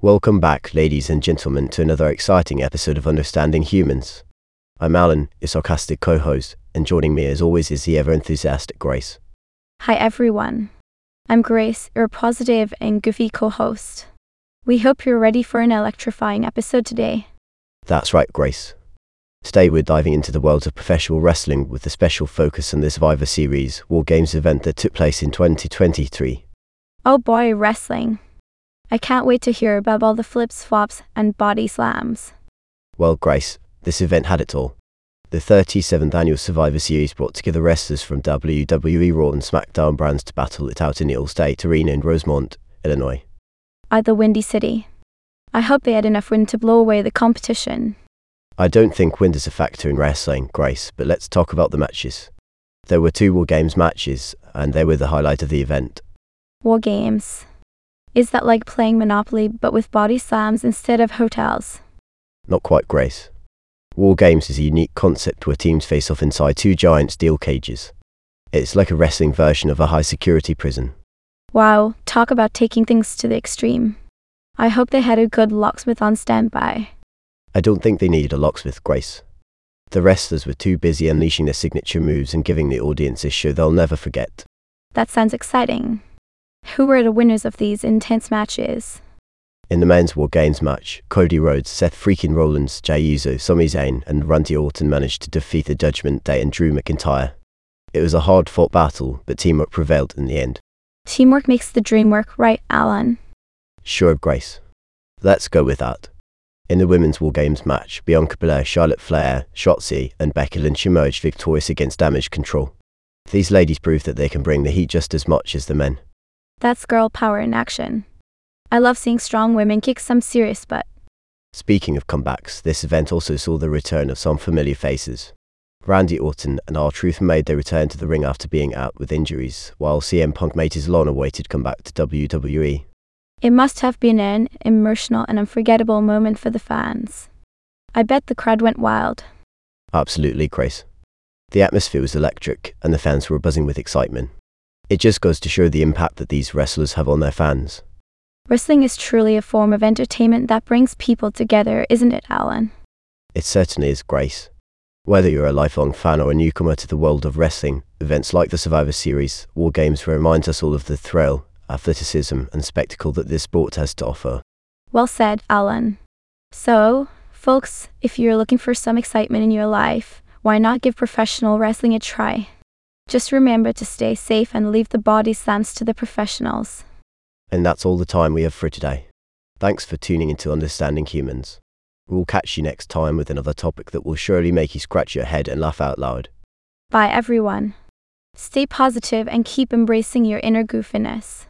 Welcome back, ladies and gentlemen, to another exciting episode of Understanding Humans. I'm Alan, your sarcastic co host, and joining me as always is the ever enthusiastic Grace. Hi everyone. I'm Grace, your positive and goofy co host. We hope you're ready for an electrifying episode today. That's right, Grace. Today we're diving into the world of professional wrestling with a special focus on the Survivor Series War Games event that took place in 2023. Oh boy, wrestling. I can't wait to hear about all the flips, flops, and body slams. Well, Grace, this event had it all. The 37th annual Survivor Series brought together wrestlers from WWE Raw and SmackDown brands to battle it out in the Allstate Arena in Rosemont, Illinois. At the Windy City. I hope they had enough wind to blow away the competition. I don't think wind is a factor in wrestling, Grace, but let's talk about the matches. There were two War Games matches, and they were the highlight of the event. War games. Is that like playing Monopoly but with body slams instead of hotels? Not quite, Grace. War Games is a unique concept where teams face off inside two giant steel cages. It's like a wrestling version of a high security prison. Wow, talk about taking things to the extreme. I hope they had a good locksmith on standby. I don't think they needed a locksmith, Grace. The wrestlers were too busy unleashing their signature moves and giving the audience a show they'll never forget. That sounds exciting. Who were the winners of these intense matches? In the men's War Games match, Cody Rhodes, Seth freaking Rollins, Jey Uso, Sami Zayn, and Randy Orton managed to defeat the Judgment Day and Drew McIntyre. It was a hard fought battle, but teamwork prevailed in the end. Teamwork makes the dream work, right, Alan? Sure, Grace. Let's go with that. In the women's War Games match, Bianca Belair, Charlotte Flair, Shotzi, and Becky Lynch emerged victorious against Damage Control. These ladies proved that they can bring the heat just as much as the men. That's girl power in action. I love seeing strong women kick some serious butt. Speaking of comebacks, this event also saw the return of some familiar faces. Randy Orton and R-Truth made their return to the ring after being out with injuries, while CM Punk made his long-awaited comeback to WWE. It must have been an emotional and unforgettable moment for the fans. I bet the crowd went wild. Absolutely, Grace. The atmosphere was electric, and the fans were buzzing with excitement. It just goes to show the impact that these wrestlers have on their fans. Wrestling is truly a form of entertainment that brings people together, isn't it, Alan? It certainly is, Grace. Whether you're a lifelong fan or a newcomer to the world of wrestling, events like the Survivor Series, War Games remind us all of the thrill, athleticism, and spectacle that this sport has to offer. Well said, Alan. So, folks, if you're looking for some excitement in your life, why not give professional wrestling a try? Just remember to stay safe and leave the body slams to the professionals. And that's all the time we have for today. Thanks for tuning into Understanding Humans. We'll catch you next time with another topic that will surely make you scratch your head and laugh out loud. Bye, everyone. Stay positive and keep embracing your inner goofiness.